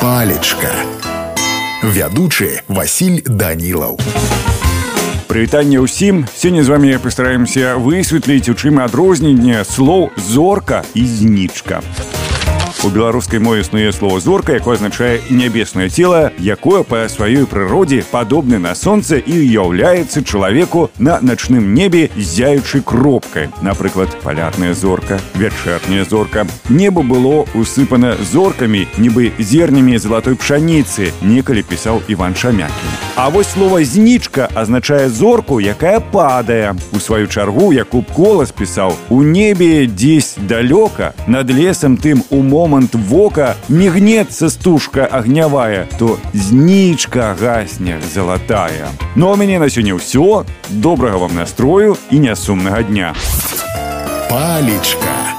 палечка вядучы Васіль данілаў Прывітанне ўсім сёння з вами пастараемся высветліць у чым адрозненне слоў зорка і знічка У беларускай мове існуе слово зорка, якое азначае нябеснае цела, якое па сваёй прыродзе падобны на сонца і ўяўляецца чалавеку на начным небе зяючай кропкай. Напрыклад, палярная зорка, вячэрняя зорка. Неба было усыпана зоркамі, нібы зернямі залатой пшаніцы, некалі пісаў Іван Шамякін. А вось слова знічка азначае зорку, якая падае. У сваю чаргу Якуб колас пісаў: У небе дзесь далёка над лесам тым умом момант вока мігнецца стужка агнявая, то знічка гасне залатая. Ну а мяне на сёння ўсё, добрага вам настрою і нясумнага дня. Палечка.